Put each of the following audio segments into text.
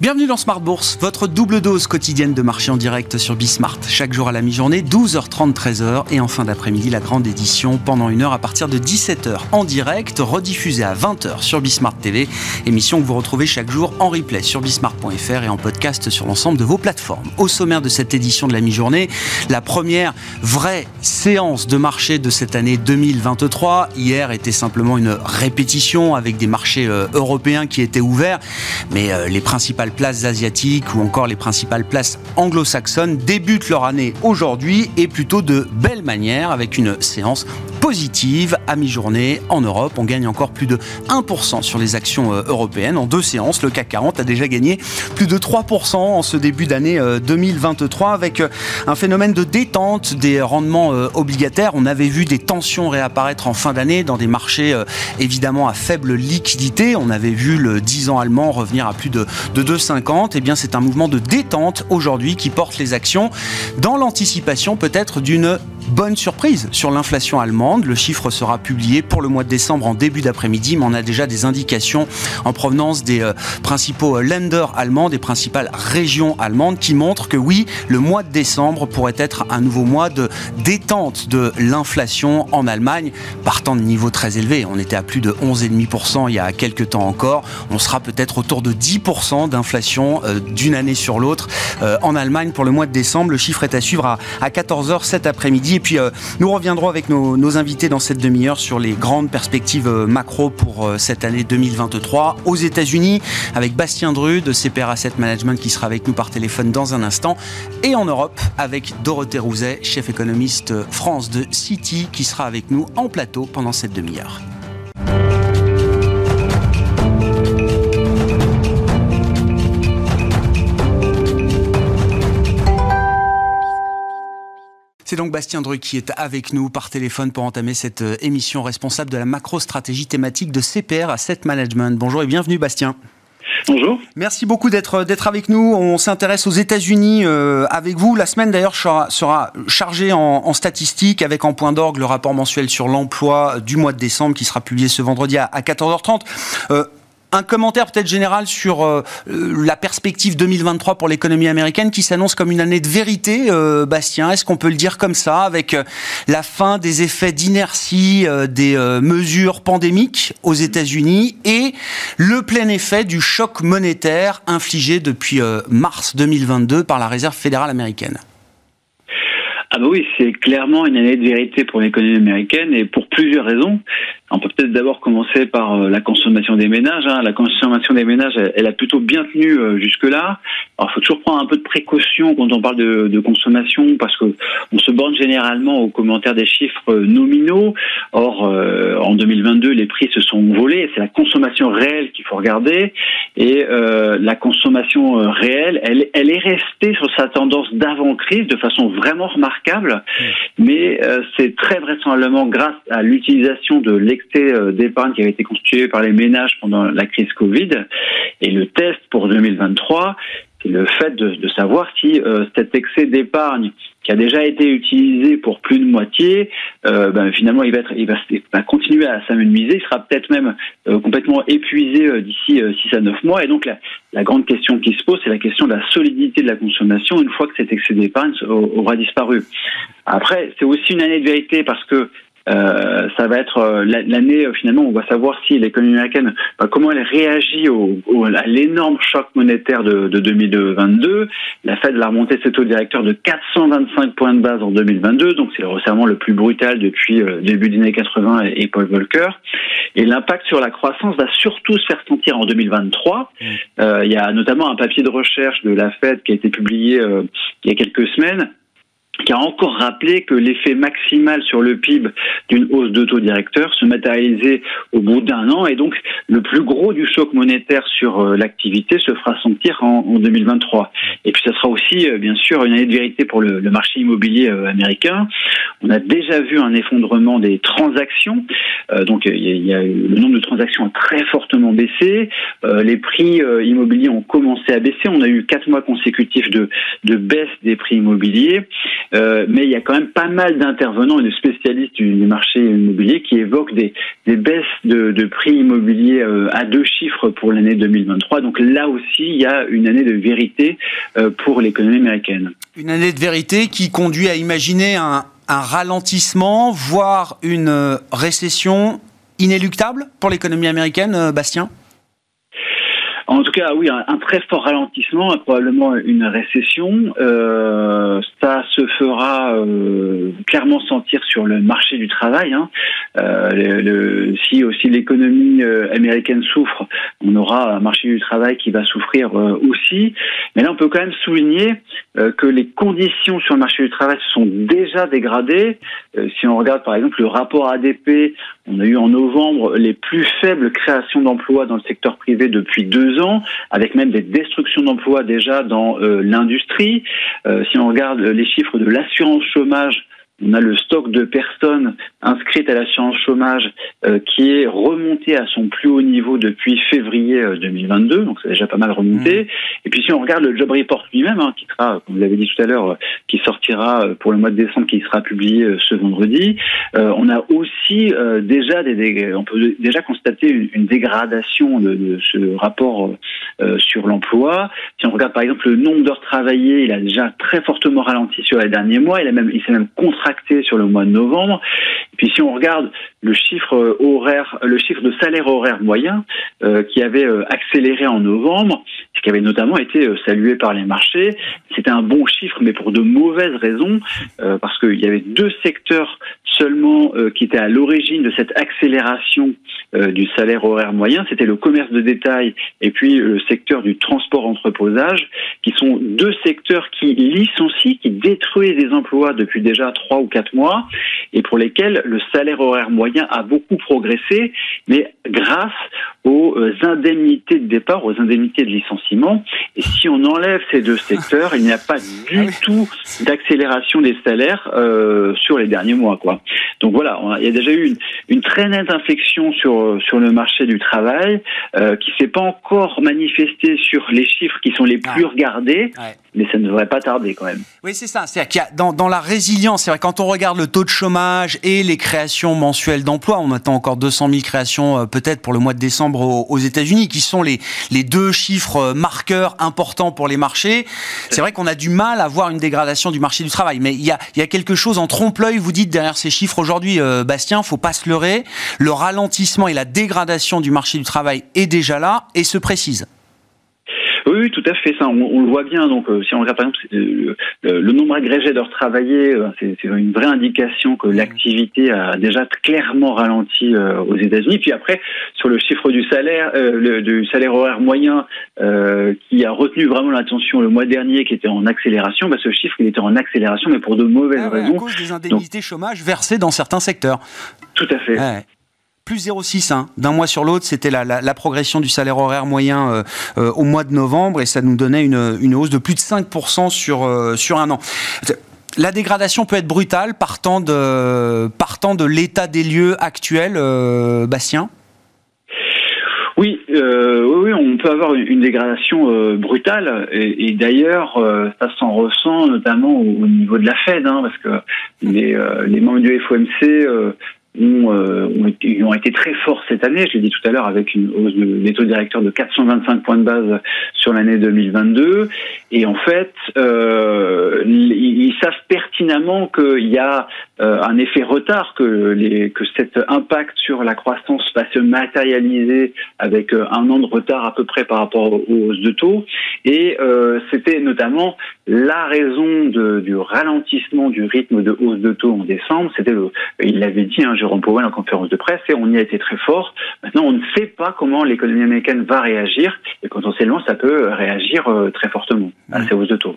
Bienvenue dans Smart Bourse, votre double dose quotidienne de marché en direct sur Bismart. Chaque jour à la mi-journée, 12h30, 13h et en fin d'après-midi, la grande édition pendant une heure à partir de 17h en direct, rediffusée à 20h sur Bismart TV. Émission que vous retrouvez chaque jour en replay sur bismart.fr et en podcast sur l'ensemble de vos plateformes. Au sommaire de cette édition de la mi-journée, la première vraie séance de marché de cette année 2023. Hier était simplement une répétition avec des marchés euh, européens qui étaient ouverts, mais euh, les principales places asiatiques ou encore les principales places anglo-saxonnes débutent leur année aujourd'hui et plutôt de belle manière avec une séance positive à mi-journée en Europe. On gagne encore plus de 1% sur les actions euh, européennes. En deux séances, le CAC 40 a déjà gagné plus de 3% en ce début d'année 2023 euh, avec euh, un phénomène de détente des rendements obligataires. On avait vu des tensions réapparaître en fin d'année dans des marchés évidemment à faible liquidité. On avait vu le 10 ans allemand revenir à plus de, de 2,50. Eh bien, c'est un mouvement de détente aujourd'hui qui porte les actions dans l'anticipation peut-être d'une bonne surprise sur l'inflation allemande. Le chiffre sera publié pour le mois de décembre en début d'après-midi, mais on a déjà des indications en provenance des euh, principaux euh, lenders allemands, des principales régions allemandes, qui montrent que oui, le mois de décembre pourrait être un nouveau mois de détente de l'inflation en Allemagne, partant de niveaux très élevés. On était à plus de 11,5% il y a quelques temps encore. On sera peut-être autour de 10% d'inflation euh, d'une année sur l'autre en Allemagne pour le mois de décembre. Le chiffre est à suivre à, à 14h cet après-midi. Et puis, euh, nous reviendrons avec nos, invités dans cette demi-heure sur les grandes perspectives euh, macro pour euh, cette année 2023 aux États-Unis, avec Bastien Dru de CPR Asset Management qui sera avec nous par téléphone dans un instant, et en Europe avec Dorothée Rouzet, chef économiste France de City, qui sera avec nous en plateau pendant cette demi-heure. C'est donc Bastien Druc qui est avec nous par téléphone pour entamer cette euh, émission responsable de la macro-stratégie thématique de CPR Asset Management. Bonjour et bienvenue Bastien. Bonjour. Merci beaucoup d'être euh, d'être avec nous. On s'intéresse aux États-Unis euh, avec vous. La semaine d'ailleurs sera, sera chargée en, statistiques avec en point d'orgue le rapport mensuel sur l'emploi du mois de décembre qui sera publié ce vendredi à, 14h30. Un commentaire peut-être général sur euh, la perspective 2023 pour l'économie américaine qui s'annonce comme une année de vérité, euh, Bastien. Est-ce qu'on peut le dire comme ça, avec euh, la fin des effets d'inertie des mesures pandémiques aux États-Unis et le plein effet du choc monétaire infligé depuis mars 2022 par la Réserve fédérale américaine? Ah bah oui, c'est clairement une année de vérité pour l'économie américaine et pour plusieurs raisons. On peut peut-être d'abord commencer par euh, la consommation des ménages. Hein. La consommation des ménages, elle, a plutôt bien tenu euh, jusque-là. Alors, il faut toujours prendre un peu de précaution quand on parle de, de consommation, parce que on se borne généralement aux commentaires des chiffres euh, nominaux. Or, en 2022, les prix se sont volés. C'est la consommation réelle qu'il faut regarder. Et euh, la consommation réelle, elle, elle est restée sur sa tendance d'avant-crise de façon vraiment remarquable. Mmh. Mais c'est très vraisemblablement grâce à l'utilisation de l'ex excès euh, d'épargne qui avait été constitué par les ménages pendant la crise Covid. Et le test pour 2023, c'est le fait de, savoir si euh, cet excès d'épargne qui a déjà été utilisé pour plus de moitié, euh, ben, finalement il va, continuer à s'amenuiser, il sera peut-être même complètement épuisé d'ici 6 à 9 mois. Et donc la grande question qui se pose, c'est la question de la solidité de la consommation une fois que cet excès d'épargne aura disparu. Après, c'est aussi une année de vérité parce que euh, ça va être euh, l'année euh, finalement on va savoir si l'économie américaine bah, comment elle réagit au, à l'énorme choc monétaire de, de, 2022. La Fed va remonter ses taux directeurs de 425 points de base en 2022, donc c'est le resserrement le plus brutal depuis le début des années 80 et, Paul Volcker. Et l'impact sur la croissance va surtout se faire sentir en 2023. Mmh. il y a notamment un papier de recherche de la Fed qui a été publié il y a quelques semaines qui a encore rappelé que l'effet maximal sur le PIB d'une hausse de taux directeur se matérialisait au bout d'un an et donc le plus gros du choc monétaire sur euh, l'activité se fera sentir en, 2023. Et puis ça sera aussi euh, bien sûr une année de vérité pour le, marché immobilier euh, américain. On a déjà vu un effondrement des transactions, donc il y, le nombre de transactions a très fortement baissé, les prix immobiliers ont commencé à baisser, on a eu quatre mois consécutifs de baisse des prix immobiliers. Euh, mais il y a quand même pas mal d'intervenants et de spécialistes du, marché immobilier qui évoquent des, baisses de, de, prix immobiliers euh, à deux chiffres pour l'année 2023. Donc là aussi, il y a une année de vérité euh, pour l'économie américaine. Une année de vérité qui conduit à imaginer un, un ralentissement, voire une récession inéluctable pour l'économie américaine, Bastien? En tout cas, oui, un, très fort ralentissement, probablement une récession. Euh, ça se fera euh, clairement sentir sur le marché du travail. Hein. Euh, le, si aussi l'économie euh, américaine souffre, on aura un marché du travail qui va souffrir euh, aussi. Mais là, on peut quand même souligner euh, que les conditions sur le marché du travail se sont déjà dégradées. si on regarde par exemple le rapport ADP, on a eu en novembre les plus faibles créations d'emplois dans le secteur privé depuis deux ans avec même des destructions d'emplois déjà dans euh, l'industrie. Euh, si on regarde les chiffres de l'assurance chômage, on a le stock de personnes inscrites à l'assurance chômage euh, qui est remonté à son plus haut niveau depuis février 2022, euh, donc c'est déjà pas mal remonté. Mmh. Et puis si on regarde le job report lui-même, hein, qui sera, comme vous l'avez dit tout à l'heure, euh, qui sortira pour le mois de décembre, qui sera publié ce vendredi, on a aussi déjà des, on peut déjà constater une, dégradation de, de, ce rapport sur l'emploi. Si on regarde par exemple le nombre d'heures travaillées, il a déjà très fortement ralenti sur les derniers mois. Il a même, il s'est même contracté sur le mois de novembre. Et puis si on regarde le chiffre horaire, le chiffre de salaire horaire moyen euh, qui avait euh, accéléré en novembre, qui avait notamment été euh, salué par les marchés, c'était un bon chiffre, mais pour de mauvaises raisons, parce qu'il y avait deux secteurs seulement qui étaient à l'origine de cette accélération du salaire horaire moyen, c'était le commerce de détail et puis le secteur du transport entreposage, qui sont deux secteurs qui licencient, qui détruisent des emplois depuis déjà trois ou quatre mois, et pour lesquels le salaire horaire moyen a beaucoup progressé, mais grâce aux euh, indemnités de départ, aux indemnités de licenciement. Et si on enlève ces deux secteurs, il n'y a pas du ah tout d'accélération des salaires euh, sur les derniers mois. Quoi. Donc voilà, il y a déjà eu une, une très nette inflexion sur, sur le marché du travail euh, qui s'est pas encore manifestée sur les chiffres qui sont les ah. plus regardés, mais ça ne devrait pas tarder quand même. Oui, c'est ça. C'est-à-dire qu'il y a dans, dans la résilience, c'est vrai, quand on regarde le taux de chômage et les créations mensuelles d'emplois, on attend encore 200 000 créations euh, peut-être pour le mois de décembre aux, États-Unis, qui sont les, deux chiffres marqueurs importants pour les marchés. C'est vrai qu'on a du mal à voir une dégradation du marché du travail, mais il y a, y a quelque chose en trompe-l'œil, vous dites, derrière ces chiffres aujourd'hui, euh, Bastien, faut pas se leurrer. Le ralentissement et la dégradation du marché du travail est déjà là et se précise. Oui, tout à fait. Ça, on, le voit bien. Donc, euh, si on regarde par exemple euh, le, nombre agrégé d'heures travaillées, euh, c'est une vraie indication que mmh. l'activité a déjà clairement ralenti aux États-Unis. Puis après, sur le chiffre du salaire, le, du salaire horaire moyen, qui a retenu vraiment l'attention le mois dernier, qui était en accélération, bah, ce chiffre il était en accélération, mais pour de mauvaises ah raisons. À cause des indemnités chômage versées dans certains secteurs. Tout à fait plus 0,6 hein, d'un mois sur l'autre. C'était la, progression du salaire horaire moyen euh, euh, au mois de novembre et ça nous donnait une, hausse de plus de 5% sur, euh, sur un an. La dégradation peut être brutale partant de, partant de l'état des lieux actuel, Bastien? Oui, oui, on peut avoir une dégradation brutale et, d'ailleurs ça s'en ressent notamment au, niveau de la Fed, hein, parce que les membres du FOMC ont, euh, ont, été, très forts cette année. Je l'ai dit tout à l'heure avec une hausse des taux directeurs de 425 points de base sur l'année 2022. Et en fait, euh, ils, savent pertinemment qu'il y a euh, un effet retard, que, les, que cet impact sur la croissance va se matérialiser avec euh, un an de retard à peu près par rapport aux hausses de taux. Et euh, c'était notamment la raison de, du ralentissement du rythme de hausse de taux en décembre. C'était le, il l'avait dit, hein, Jérôme Powell en conférence de presse, et on y a été très fort. Maintenant, on ne sait pas comment l'économie américaine va réagir, et loin, ça peut réagir très fortement à ces hausses de taux.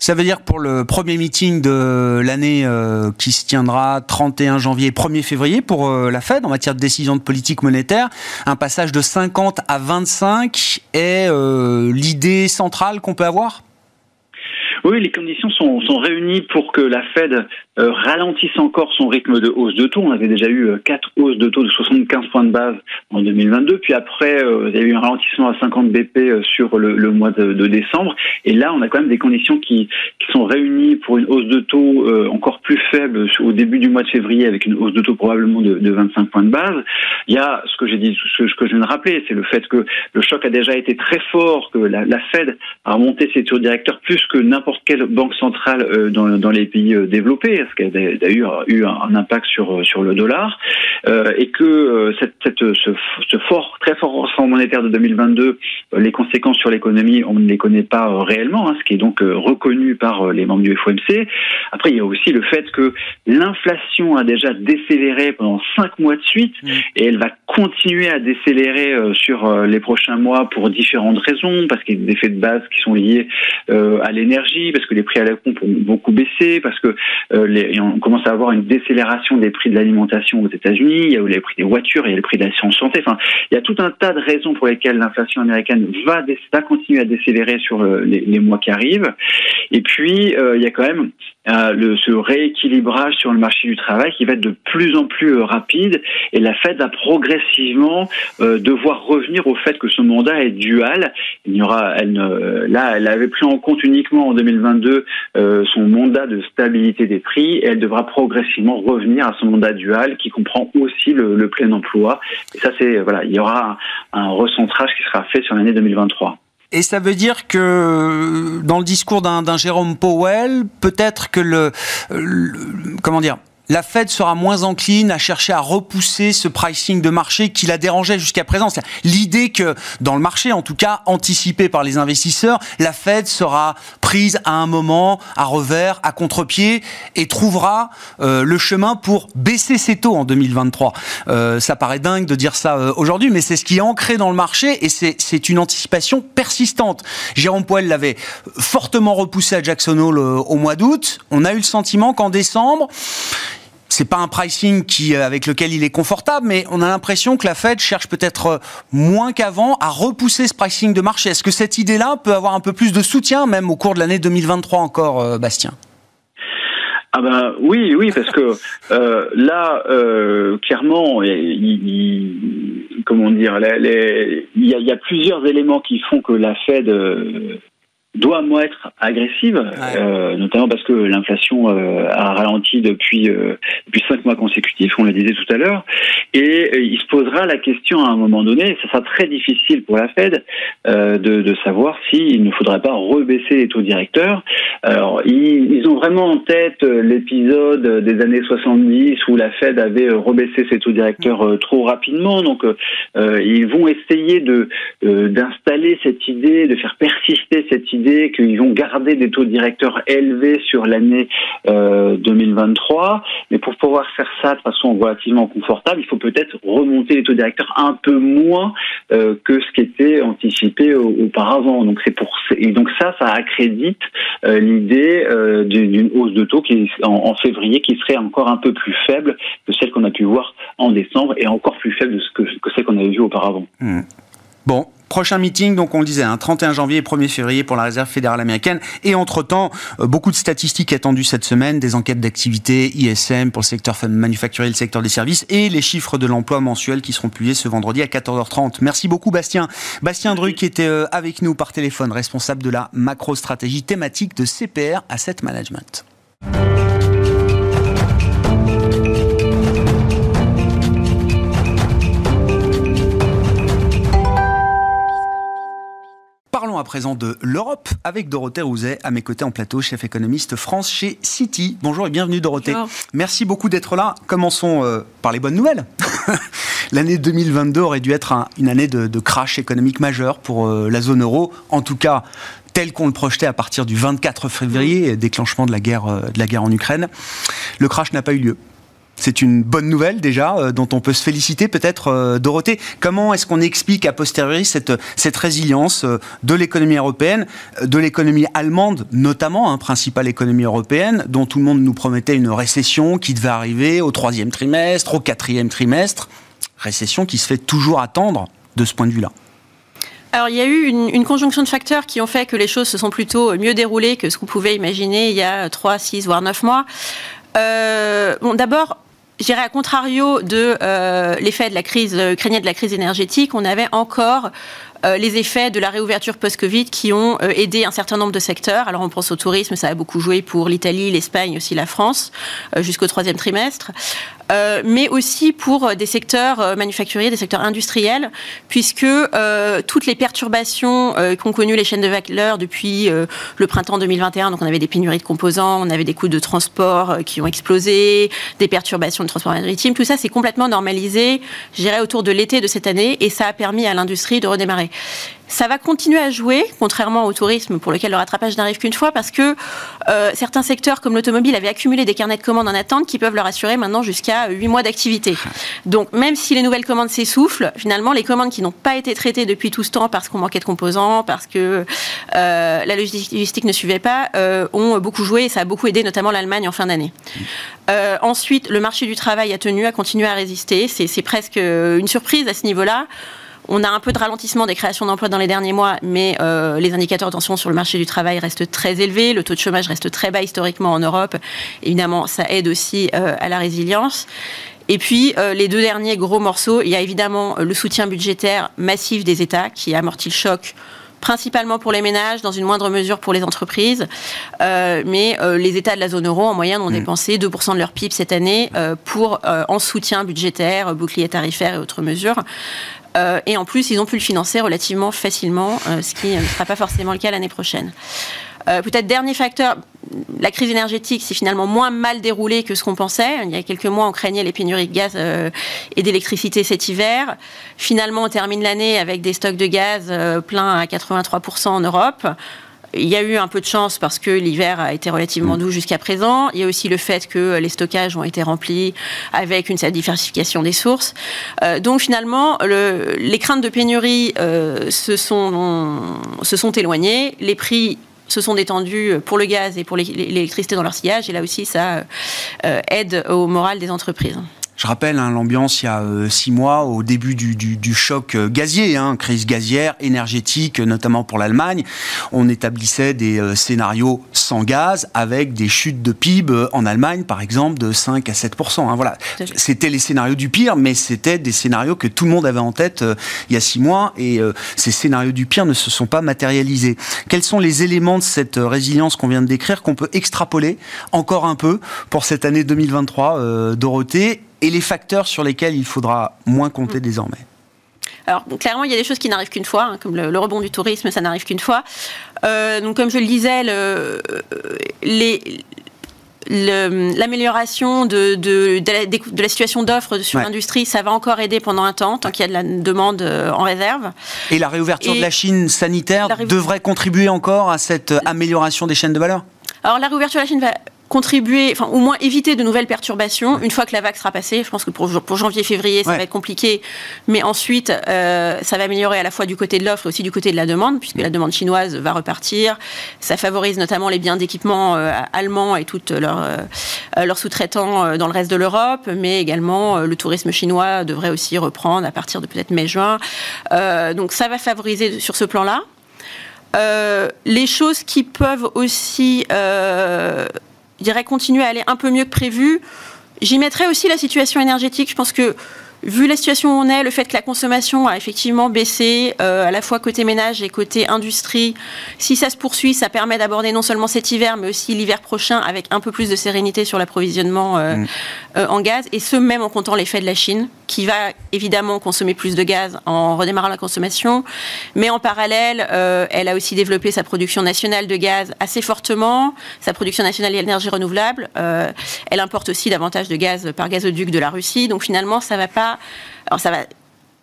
Ça veut dire que pour le premier meeting de l'année euh, qui se tiendra 31 janvier 1er février pour euh, la Fed en matière de décision de politique monétaire, un passage de 50 à 25 est euh, l'idée centrale qu'on peut avoir? Oui, les conditions sont, sont, réunies pour que la Fed euh, ralentisse encore son rythme de hausse de taux. On avait déjà eu euh, quatre hausses de taux de 75 points de base en 2022, puis après, euh, il y a eu un ralentissement à 50 BP sur le, mois de, décembre. Et là, on a quand même des conditions qui, qui sont réunies pour une hausse de taux encore plus faible au début du mois de février, avec une hausse de taux probablement de, de 25 points de base. Il y a ce que j'ai dit, ce que je viens de rappeler, c'est le fait que le choc a déjà été très fort, que la, Fed a remonté ses taux directeurs plus que n'importe quelle banque centrale euh, dans, dans les pays euh, développés, ce qui a d'ailleurs eu un impact sur euh, sur le dollar, et que cette, cette ce, ce, fort très fort renforcement monétaire de 2022, les conséquences sur l'économie, on ne les connaît pas réellement, hein, ce qui est donc reconnu par les membres du FOMC. Après, il y a aussi le fait que l'inflation a déjà décéléré pendant cinq mois de suite, mmh. et elle va continuer à décélérer sur les prochains mois pour différentes raisons, parce qu'il y a des effets de base qui sont liés à l'énergie parce que les prix à la pompe ont beaucoup baissé, parce que euh, on commence à avoir une décélération des prix de l'alimentation aux États-Unis, il y a les prix des voitures, il y a les prix de l'assurance santé. Enfin, il y a tout un tas de raisons pour lesquelles l'inflation américaine va, continuer à décélérer sur euh, les, mois qui arrivent. Et puis, euh, il y a quand même le, ce rééquilibrage sur le marché du travail qui va être de plus en plus rapide et la Fed va progressivement devoir revenir au fait que ce mandat est dual. Il y aura, là, elle avait pris en compte uniquement en 2022 son mandat de stabilité des prix et elle devra progressivement revenir à son mandat dual qui comprend aussi le, le plein emploi. Et ça, c'est voilà, il y aura un, recentrage qui sera fait sur l'année 2023. Et ça veut dire que dans le discours d'un Jérôme Powell, peut-être que le, comment dire la Fed sera moins encline à chercher à repousser ce pricing de marché qui la dérangeait jusqu'à présent. L'idée que, dans le marché, en tout cas, anticipé par les investisseurs, la Fed sera prise à un moment, à revers, à contre-pied, et trouvera euh, le chemin pour baisser ses taux en 2023. Euh, ça paraît dingue de dire ça euh, aujourd'hui, mais c'est ce qui est ancré dans le marché, et c'est une anticipation persistante. Jérôme Poel l'avait fortement repoussé à Jackson Hole euh, au mois d'août. On a eu le sentiment qu'en décembre, c'est pas un pricing qui, euh, avec lequel il est confortable, mais on a l'impression que la Fed cherche peut-être euh, moins qu'avant à repousser ce pricing de marché. Est-ce que cette idée-là peut avoir un peu plus de soutien, même au cours de l'année 2023 encore, euh, Bastien? Ah ben oui, oui, parce que là, clairement, il, comment dire, il y, a plusieurs éléments qui font que la Fed doit moins être agressive, euh, notamment parce que l'inflation euh, a ralenti depuis euh, depuis cinq mois consécutifs, on le disait tout à l'heure, et il se posera la question à un moment donné, ça sera très difficile pour la Fed de, de savoir s'il ne faudrait pas rebaisser les taux directeurs. Alors ils, ils ont vraiment en tête l'épisode des années 70 où la Fed avait rebaissé ses taux directeurs trop rapidement, donc ils vont essayer de d'installer cette idée, de faire persister cette idée qu'ils vont garder des taux directeurs élevés sur l'année 2023. Euh, Mais pour pouvoir faire ça de façon relativement confortable, il faut peut-être remonter les taux directeurs un peu moins euh, que ce qui était anticipé auparavant. Donc c'est pour et donc ça, ça accrédite euh, l'idée d'une hausse de taux en, février qui serait encore un peu plus faible que celle qu'on a pu voir en décembre et encore plus faible de ce que, que celle qu'on avait vu auparavant. Mmh. Bon, Prochain meeting, donc on le disait, hein, 31 janvier et 1er février pour la Réserve fédérale américaine. Et entre-temps, euh, beaucoup de statistiques attendues cette semaine, des enquêtes d'activité, ISM pour le secteur manufacturier et le secteur des services, et les chiffres de l'emploi mensuel qui seront publiés ce vendredi à 14h30. Merci beaucoup Bastien. Bastien Druc était euh, avec nous par téléphone, responsable de la macro-stratégie thématique de CPR Asset Management. À présent de l'Europe avec Dorothée Rouzet, à mes côtés en plateau, chef économiste France chez Citi. Bonjour et bienvenue Dorothée. Bonjour. Merci beaucoup d'être là. Commençons euh, par les bonnes nouvelles. L'année 2022 aurait dû être un, une année de, de, crash économique majeur pour euh, la zone euro, en tout cas tel qu'on le projetait à partir du 24 février, déclenchement de la guerre, euh, de la guerre en Ukraine. Le crash n'a pas eu lieu. C'est une bonne nouvelle déjà, euh, dont on peut se féliciter peut-être, euh, Dorothée. Comment est-ce qu'on explique a posteriori cette, cette résilience euh, de l'économie européenne, de l'économie allemande notamment, hein, principale économie européenne, dont tout le monde nous promettait une récession qui devait arriver au troisième trimestre, au quatrième trimestre? Récession qui se fait toujours attendre de ce point de vue-là. Alors, il y a eu une, conjonction de facteurs qui ont fait que les choses se sont plutôt mieux déroulées que ce qu'on pouvait imaginer il y a 3, 6, voire 9 mois. bon, d'abord, je dirais à contrario de euh, l'effet de la crise ukrainienne, de la crise énergétique, on avait encore euh, les effets de la réouverture post-Covid qui ont euh, aidé un certain nombre de secteurs. Alors on pense au tourisme, ça a beaucoup joué pour l'Italie, l'Espagne, aussi la France, jusqu'au troisième trimestre. Euh, mais aussi pour euh, des secteurs euh, manufacturiers, des secteurs industriels, puisque toutes les perturbations qu'ont connues les chaînes de valeur depuis le printemps 2021, donc on avait des pénuries de composants, on avait des coûts de transport qui ont explosé, des perturbations de transport maritime, tout ça c'est complètement normalisé, je dirais, autour de l'été de cette année, et ça a permis à l'industrie de redémarrer. Ça va continuer à jouer, contrairement au tourisme pour lequel le rattrapage n'arrive qu'une fois, parce que euh, certains secteurs comme l'automobile avaient accumulé des carnets de commandes en attente qui peuvent leur assurer maintenant jusqu'à 8 mois d'activité. Donc même si les nouvelles commandes s'essoufflent, finalement les commandes qui n'ont pas été traitées depuis tout ce temps parce qu'on manquait de composants, parce que euh, la logistique ne suivait pas, euh, ont beaucoup joué et ça a beaucoup aidé notamment l'Allemagne en fin d'année. ensuite, le marché du travail a tenu, a continué à résister. C'est presque une surprise à ce niveau-là. On a un peu de ralentissement des créations d'emplois dans les derniers mois, mais euh, les indicateurs de tension sur le marché du travail restent très élevés. Le taux de chômage reste très bas historiquement en Europe. Évidemment, ça aide aussi euh, à la résilience. Et puis, euh, les deux derniers gros morceaux, il y a évidemment le soutien budgétaire massif des États qui amortit le choc principalement pour les ménages, dans une moindre mesure pour les entreprises. mais les États de la zone euro, en moyenne, ont mm. dépensé 2% de leur PIB cette année pour, en soutien budgétaire, bouclier tarifaire et autres mesures. Euh, et en plus, ils ont pu le financer relativement facilement, euh, ce qui ne sera pas forcément le cas l'année prochaine. Euh, peut-être dernier facteur, la crise énergétique s'est finalement moins mal déroulée que ce qu'on pensait. Il y a quelques mois, on craignait les pénuries de gaz et d'électricité cet hiver. Finalement, on termine l'année avec des stocks de gaz pleins à 83% en Europe. Il y a eu un peu de chance parce que l'hiver a été relativement mm. doux jusqu'à présent. Il y a aussi le fait que les stockages ont été remplis avec une certaine diversification des sources. Euh, donc finalement, le, les craintes de pénurie euh, se, sont, se sont éloignées. Les prix se sont détendus pour le gaz et pour l'électricité dans leur sillage. Et là aussi, ça euh, aide au moral des entreprises. Je rappelle hein, l'ambiance il y a euh, six mois, au début du, du, du choc euh, gazier, hein, crise gazière, énergétique, notamment pour l'Allemagne. On établissait des euh, scénarios sans gaz avec des chutes de PIB en Allemagne, par exemple, de 5 à 7% hein, Voilà, c'était les scénarios du pire, mais c'était des scénarios que tout le monde avait en tête il y a six mois, et ces scénarios du pire ne se sont pas matérialisés. Quels sont les éléments de cette résilience qu'on vient de décrire qu'on peut extrapoler encore un peu pour cette année 2023, Dorothée? Et les facteurs sur lesquels il faudra moins compter mm. désormais alors, clairement, il y a des choses qui n'arrivent qu'une fois, hein, comme le, rebond du tourisme, ça n'arrive qu'une fois. Euh, donc, comme je le disais, le, l'amélioration de, de, de, la, situation d'offre sur l'industrie, ça va encore aider pendant un temps, tant qu'il y a de la demande euh, en réserve. Et la réouverture de la Chine sanitaire devrait contribuer encore à cette amélioration des chaînes de valeur? Alors la réouverture de la Chine va contribuer, enfin au moins éviter de nouvelles perturbations une fois que la vague sera passée. Je pense que pour, pour janvier-février, ça va être compliqué, mais ensuite, euh, ça va améliorer à la fois du côté de l'offre et aussi du côté de la demande, puisque la demande chinoise va repartir. Ça favorise notamment les biens d'équipement euh, allemands et tous leurs euh, leurs sous-traitants dans le reste de l'Europe, mais également le tourisme chinois devrait aussi reprendre à partir de peut-être mai-juin. donc ça va favoriser sur ce plan-là. les choses qui peuvent aussi je dirais, continuer à aller un peu mieux que prévu. J'y mettrais aussi la situation énergétique. Je pense que vu la situation où on est, le fait que la consommation a effectivement baissé, euh, à la fois côté ménage et côté industrie, si ça se poursuit, ça permet d'aborder non seulement cet hiver, mais aussi l'hiver prochain avec un peu plus de sérénité sur l'approvisionnement euh, mm. Euh, en gaz, et ce même en comptant l'effet de la Chine, qui va évidemment consommer plus de gaz en redémarrant la consommation, mais en parallèle, elle a aussi développé sa production nationale de gaz assez fortement, sa production nationale d'énergie renouvelable. elle importe aussi davantage de gaz par gazoduc de la Russie, donc finalement, ça va pas alors ça va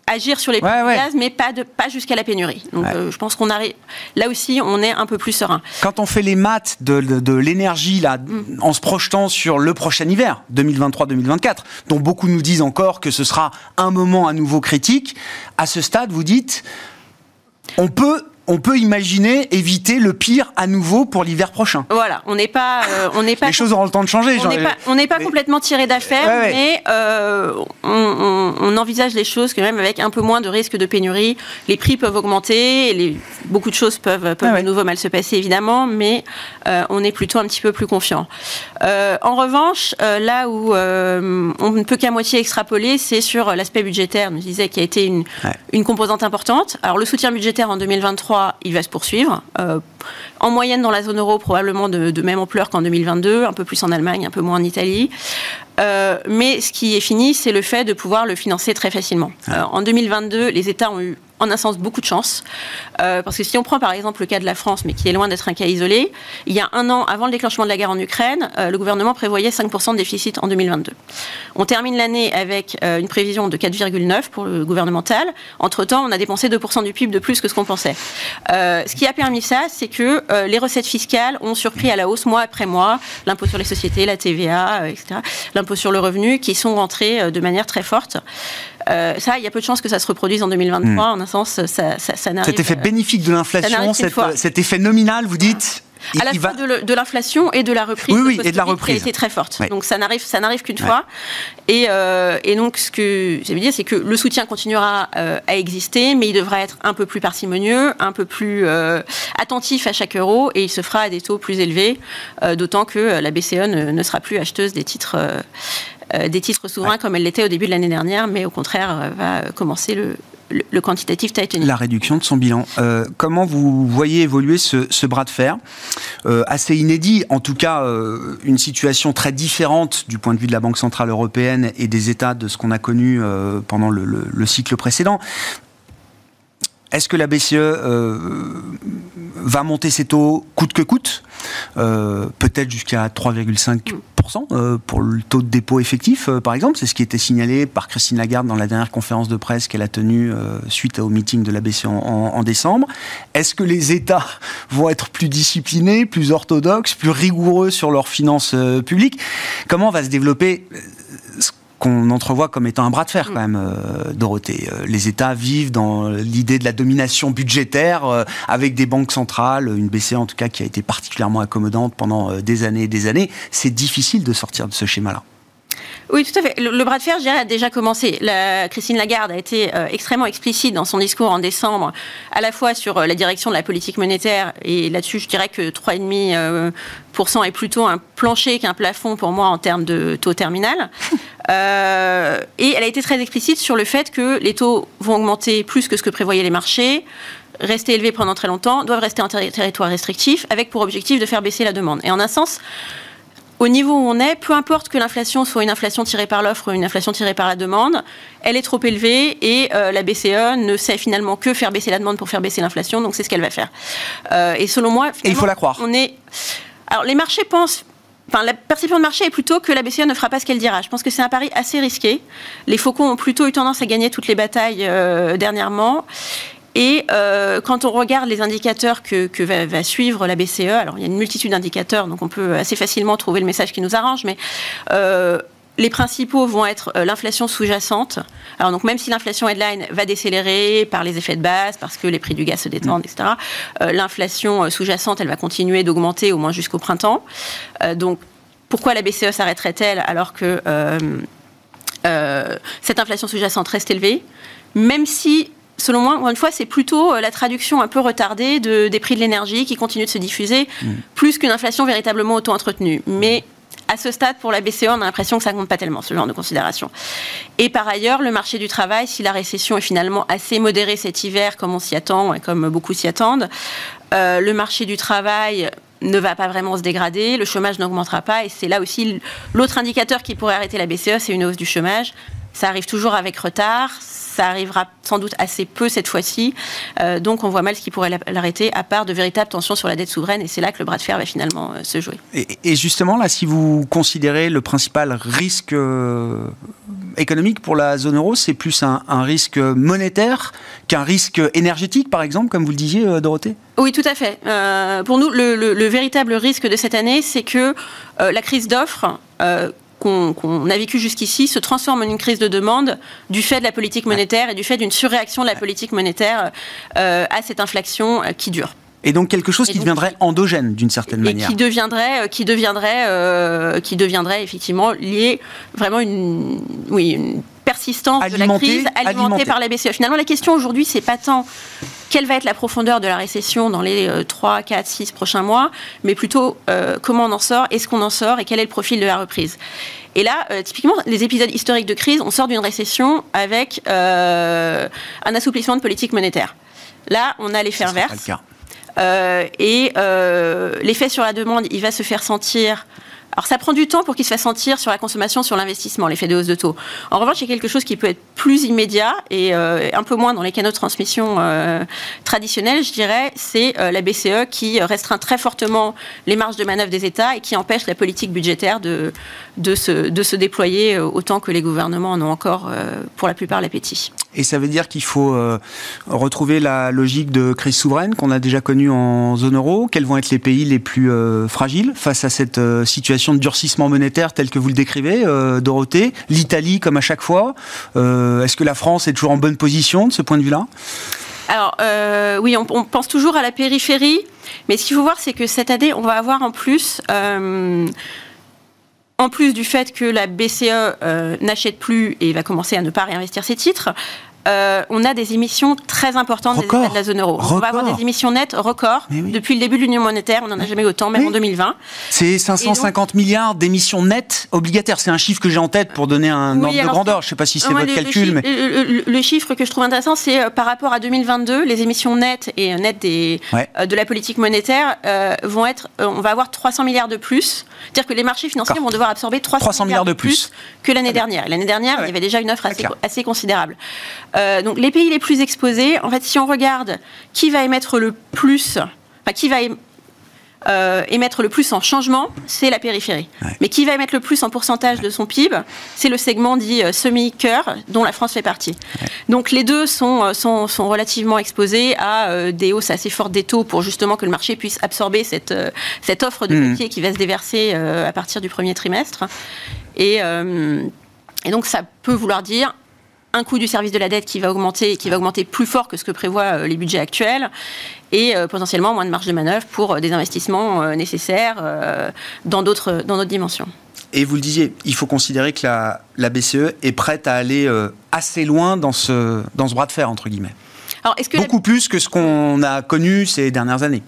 agir sur les prix du gaz, mais pas, de, pas jusqu'à la pénurie. Donc euh, je pense qu'on arrive. Là aussi, on est un peu plus serein. Quand on fait les maths de, de, l'énergie, là, mm. en se projetant sur le prochain hiver, 2023-2024, dont beaucoup nous disent encore que ce sera un moment à nouveau critique, à ce stade, vous dites, on peut on peut imaginer éviter le pire à nouveau pour l'hiver prochain. Voilà, on n'est pas, euh, on n'est pas. Les choses auront le temps de changer. On n'est pas, complètement tiré d'affaire, mais euh, on, envisage les choses quand même avec un peu moins de risque de pénurie. Les prix peuvent augmenter, les, beaucoup de choses peuvent, peuvent de nouveau mal se passer évidemment, mais euh, on est plutôt un petit peu plus confiant. en revanche, là où on ne peut qu'à moitié extrapoler, c'est sur l'aspect budgétaire. On disait qui a été une, une composante importante. Alors le soutien budgétaire en 2023 il va se poursuivre. Euh, en moyenne dans la zone euro, probablement de, même ampleur qu'en 2022, un peu plus en Allemagne, un peu moins en Italie. Euh, mais ce qui est fini, c'est le fait de pouvoir le financer très facilement. Euh, en 2022, les États ont eu en un sens beaucoup de chance. Euh, parce que si on prend par exemple le cas de la France, mais qui est loin d'être un cas isolé, il y a un an, avant le déclenchement de la guerre en Ukraine, euh, le gouvernement prévoyait 5% de déficit en 2022. On termine l'année avec euh, une prévision de 4,9 pour le gouvernemental. Entre-temps, on a dépensé 2% du PIB de plus que ce qu'on pensait. ce qui a permis ça, c'est que les recettes fiscales ont surpris à la hausse mois après mois, l'impôt sur les sociétés, la TVA, etc., l'impôt sur le revenu, qui sont rentrés de manière très forte. Euh, ça, il y a peu de chances que ça se reproduise en 2023. Hmm. En un sens, ça, ça, ça n'arrive. Cet effet bénéfique de l'inflation, cet effet nominal, vous dites à la fois de l'inflation et de la reprise. Oui, oui, et de la reprise. Qui très forte. Donc ça n'arrive, ça n'arrive qu'une fois. Et, euh, et, donc ce que j'avais dire, c'est que le soutien continuera euh, à exister, mais il devra être un peu plus parcimonieux, un peu plus attentif à chaque euro, et il se fera à des taux plus élevés, d'autant que la BCE ne, ne, sera plus acheteuse des titres euh, des titres souverains comme elle l'était au début de l'année dernière, mais au contraire euh, va commencer le, le, quantitative tightening. La réduction de son bilan. Euh, comment vous voyez évoluer ce, bras de fer Assez inédit, en tout cas, une situation très différente du point de vue de la Banque Centrale Européenne et des États de ce qu'on a connu pendant le, cycle précédent. Est-ce que la BCE va monter ses taux coûte que coûte Peut-être jusqu'à 3,5% euh, pour le taux de dépôt effectif, euh, par exemple? C'est ce qui était signalé par Christine Lagarde dans la dernière conférence de presse qu'elle a tenue euh, suite au meeting de la BCE en, décembre. Est-ce que les États vont être plus disciplinés, plus orthodoxes, plus rigoureux sur leurs finances publiques? Comment va se développer qu'on entrevoit comme étant un bras de fer quand mm. même, euh, Dorothée. Euh, les États vivent dans l'idée de la domination budgétaire euh, avec des banques centrales, une BCE en tout cas qui a été particulièrement accommodante pendant des années et des années. C'est difficile de sortir de ce schéma-là. Oui, tout à fait. Le, bras de fer, je dirais, a déjà commencé. La, Christine Lagarde a été euh, extrêmement explicite dans son discours en décembre, à la fois sur euh, la direction de la politique monétaire, et là-dessus, je dirais que 3,5% euh, est plutôt un plancher qu'un plafond pour moi en termes de taux terminal. et elle a été très explicite sur le fait que les taux vont augmenter plus que ce que prévoyaient les marchés rester élevés pendant très longtemps, doivent rester en territoire restrictif, avec pour objectif de faire baisser la demande. Et en un sens, au niveau où on est, peu importe que l'inflation soit une inflation tirée par l'offre ou une inflation tirée par la demande, elle est trop élevée et euh, la BCE ne sait finalement que faire baisser la demande pour faire baisser l'inflation, donc c'est ce qu'elle va faire. Euh, et selon moi, il faut la croire. On est. Alors les marchés pensent. Enfin, la perception de marché est plutôt que la BCE ne fera pas ce qu'elle dira. Je pense que c'est un pari assez risqué. Les faucons ont plutôt eu tendance à gagner toutes les batailles euh, dernièrement. Et euh, quand on regarde les indicateurs que, va, suivre la BCE, alors il y a une multitude d'indicateurs, donc on peut assez facilement trouver le message qui nous arrange, mais euh, les principaux vont être euh, l'inflation sous-jacente. Alors donc même si l'inflation headline va décélérer par les effets de base, parce que les prix du gaz se détendent, etc. l'inflation sous-jacente, elle va continuer d'augmenter au moins jusqu'au printemps. donc pourquoi la BCE s'arrêterait-elle alors que cette inflation sous-jacente reste élevée? Même si selon moi, encore une fois, c'est plutôt euh, la traduction un peu retardée de, des prix de l'énergie qui continuent de se diffuser, mm. plus qu'une inflation véritablement auto-entretenue. Mais à ce stade, pour la BCE, on a l'impression que ça ne compte pas tellement, ce genre de considération. Et par ailleurs, le marché du travail, si la récession est finalement assez modérée cet hiver, comme on s'y attend et comme beaucoup s'y attendent, euh, le marché du travail ne va pas vraiment se dégrader, le chômage n'augmentera pas, et c'est là aussi l'autre indicateur qui pourrait arrêter la BCE, c'est une hausse du chômage. Ça arrive toujours avec retard, ça arrivera sans doute assez peu cette fois-ci. Euh, donc on voit mal ce qui pourrait l'arrêter, à part de véritables tensions sur la dette souveraine. Et c'est là que le bras de fer va finalement euh, se jouer. Et, justement, là, si vous considérez le principal risque euh, économique pour la zone euro, c'est plus un, risque monétaire qu'un risque énergétique, par exemple, comme vous le disiez, Dorothée? Oui, tout à fait. pour nous, le, véritable risque de cette année, c'est que la crise d'offres qu'on a vécu jusqu'ici se transforme en une crise de demande du fait de la politique monétaire et du fait d'une surréaction de la politique monétaire euh, à cette inflation euh, qui dure. Et donc quelque chose qui deviendrait endogène d'une certaine manière. Qui deviendrait, euh, qui deviendrait, qui deviendrait effectivement lié vraiment une, oui, une persistance de la crise alimentée par la BCE. Finalement, la question aujourd'hui, c'est pas tant quelle va être la profondeur de la récession dans les 3, 4, 6 prochains mois, mais plutôt euh, comment on en sort, est-ce qu'on en sort et quel est le profil de la reprise. Et là, euh, typiquement, les épisodes historiques de crise, on sort d'une récession avec euh, un assouplissement de politique monétaire. Là, on a l'effet inverse. Et l'effet sur la demande, il va se faire sentir alors ça prend du temps pour qu'il se fasse sentir sur la consommation, sur l'investissement, l'effet de hausse de taux. En revanche, il y a quelque chose qui peut être plus immédiat et euh, un peu moins dans les canaux de transmission euh, traditionnels, je dirais, c'est euh, la BCE qui restreint très fortement les marges de manœuvre des États et qui empêche la politique budgétaire de, de, se, de se déployer autant que les gouvernements en ont encore, pour la plupart, l'appétit. Et ça veut dire qu'il faut retrouver la logique de crise souveraine qu'on a déjà connue en zone euro. Quels vont être les pays les plus fragiles face à cette situation de durcissement monétaire tel que vous le décrivez, euh, Dorothée? L'Italie, comme à chaque fois euh, Est-ce que la France est toujours en bonne position de ce point de vue-là? Alors euh, oui, on, pense toujours à la périphérie, mais ce qu'il faut voir, c'est que cette année, on va avoir en plus, en plus du fait que la BCE n'achète plus et va commencer à ne pas réinvestir ses titres, euh, on a des émissions très importantes des États de la zone euro. On va avoir des émissions nettes records depuis le début de l'Union monétaire. On n'en a jamais eu autant, même en 2020. C'est 550 milliards d'émissions nettes obligataires. C'est un chiffre que j'ai en tête pour donner un ordre de grandeur. Je ne sais pas si c'est votre calcul. Le, mais... le, chiffre que je trouve intéressant, c'est euh, par rapport à 2022, les émissions nettes et euh, nettes des, de la politique monétaire vont être. on va avoir 300 milliards de plus. C'est-à-dire que les marchés financiers vont devoir absorber 300, milliards, de plus, que l'année dernière. L'année dernière, il y avait déjà une offre assez, assez considérable. Euh, donc les pays les plus exposés, en fait, si on regarde qui va émettre le plus, enfin qui va euh, émettre le plus en changement, c'est la périphérie. Mais qui va émettre le plus en pourcentage de son PIB, c'est le segment dit euh, semi-cœur, dont la France fait partie. Donc les deux sont, sont, sont relativement exposés à des hausses assez fortes des taux pour justement que le marché puisse absorber cette, cette offre de mmh. qui va se déverser à partir du premier trimestre. Et, et donc ça peut vouloir dire un coût du service de la dette qui va augmenter, qui va augmenter plus fort que ce que prévoient euh, les budgets actuels, et euh, potentiellement moins de marge de manœuvre pour euh, des investissements nécessaires dans d'autres dans d'autres dimensions. Et vous le disiez, il faut considérer que la, la BCE est prête à aller assez loin dans ce, dans ce bras de fer, entre guillemets. Alors, est-ce que Beaucoup plus que ce qu'on a connu ces dernières années.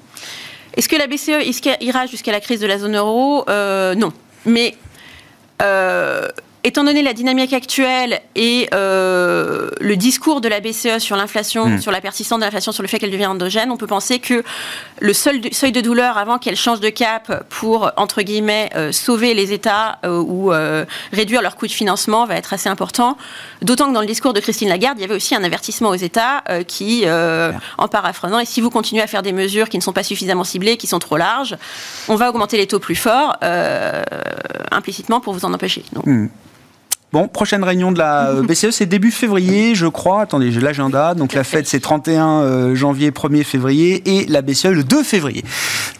Est-ce que la BCE ira jusqu'à la crise de la zone euro? Non. Mais étant donné la dynamique actuelle et euh, le discours de la BCE sur l'inflation, hmm. sur la persistance de l'inflation, sur le fait qu'elle devient endogène, on peut penser que le seul seuil de douleur avant qu'elle change de cap pour, entre guillemets, euh, sauver les États euh, ou réduire leur coût de financement va être assez important. D'autant que dans le discours de Christine Lagarde, il y avait aussi un avertissement aux États qui, en paraphrasant, et si vous continuez à faire des mesures qui ne sont pas suffisamment ciblées, qui sont trop larges, on va augmenter les taux plus forts, implicitement pour vous en empêcher. Donc, hmm. Bon, prochaine réunion de la euh, BCE, c'est début février, je crois. Attendez, j'ai l'agenda. Donc la fête, c'est 31 euh, janvier, 1er février et la BCE le 2 février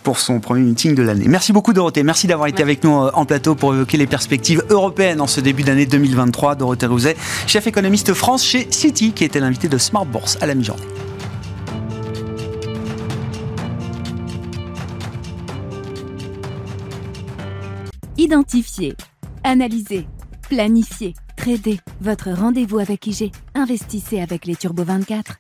pour son premier meeting de l'année. Merci beaucoup Dorothée. Merci d'avoir été avec nous euh, en plateau pour évoquer les perspectives européennes en ce début d'année 2023. Dorothée Rouzet, chef économiste France chez Citi, qui était l'invité de Smart Bourse à la mi-journée. Identifier, analyser Planifiez, tradez. Votre rendez-vous avec IG. Investissez avec les Turbo 24.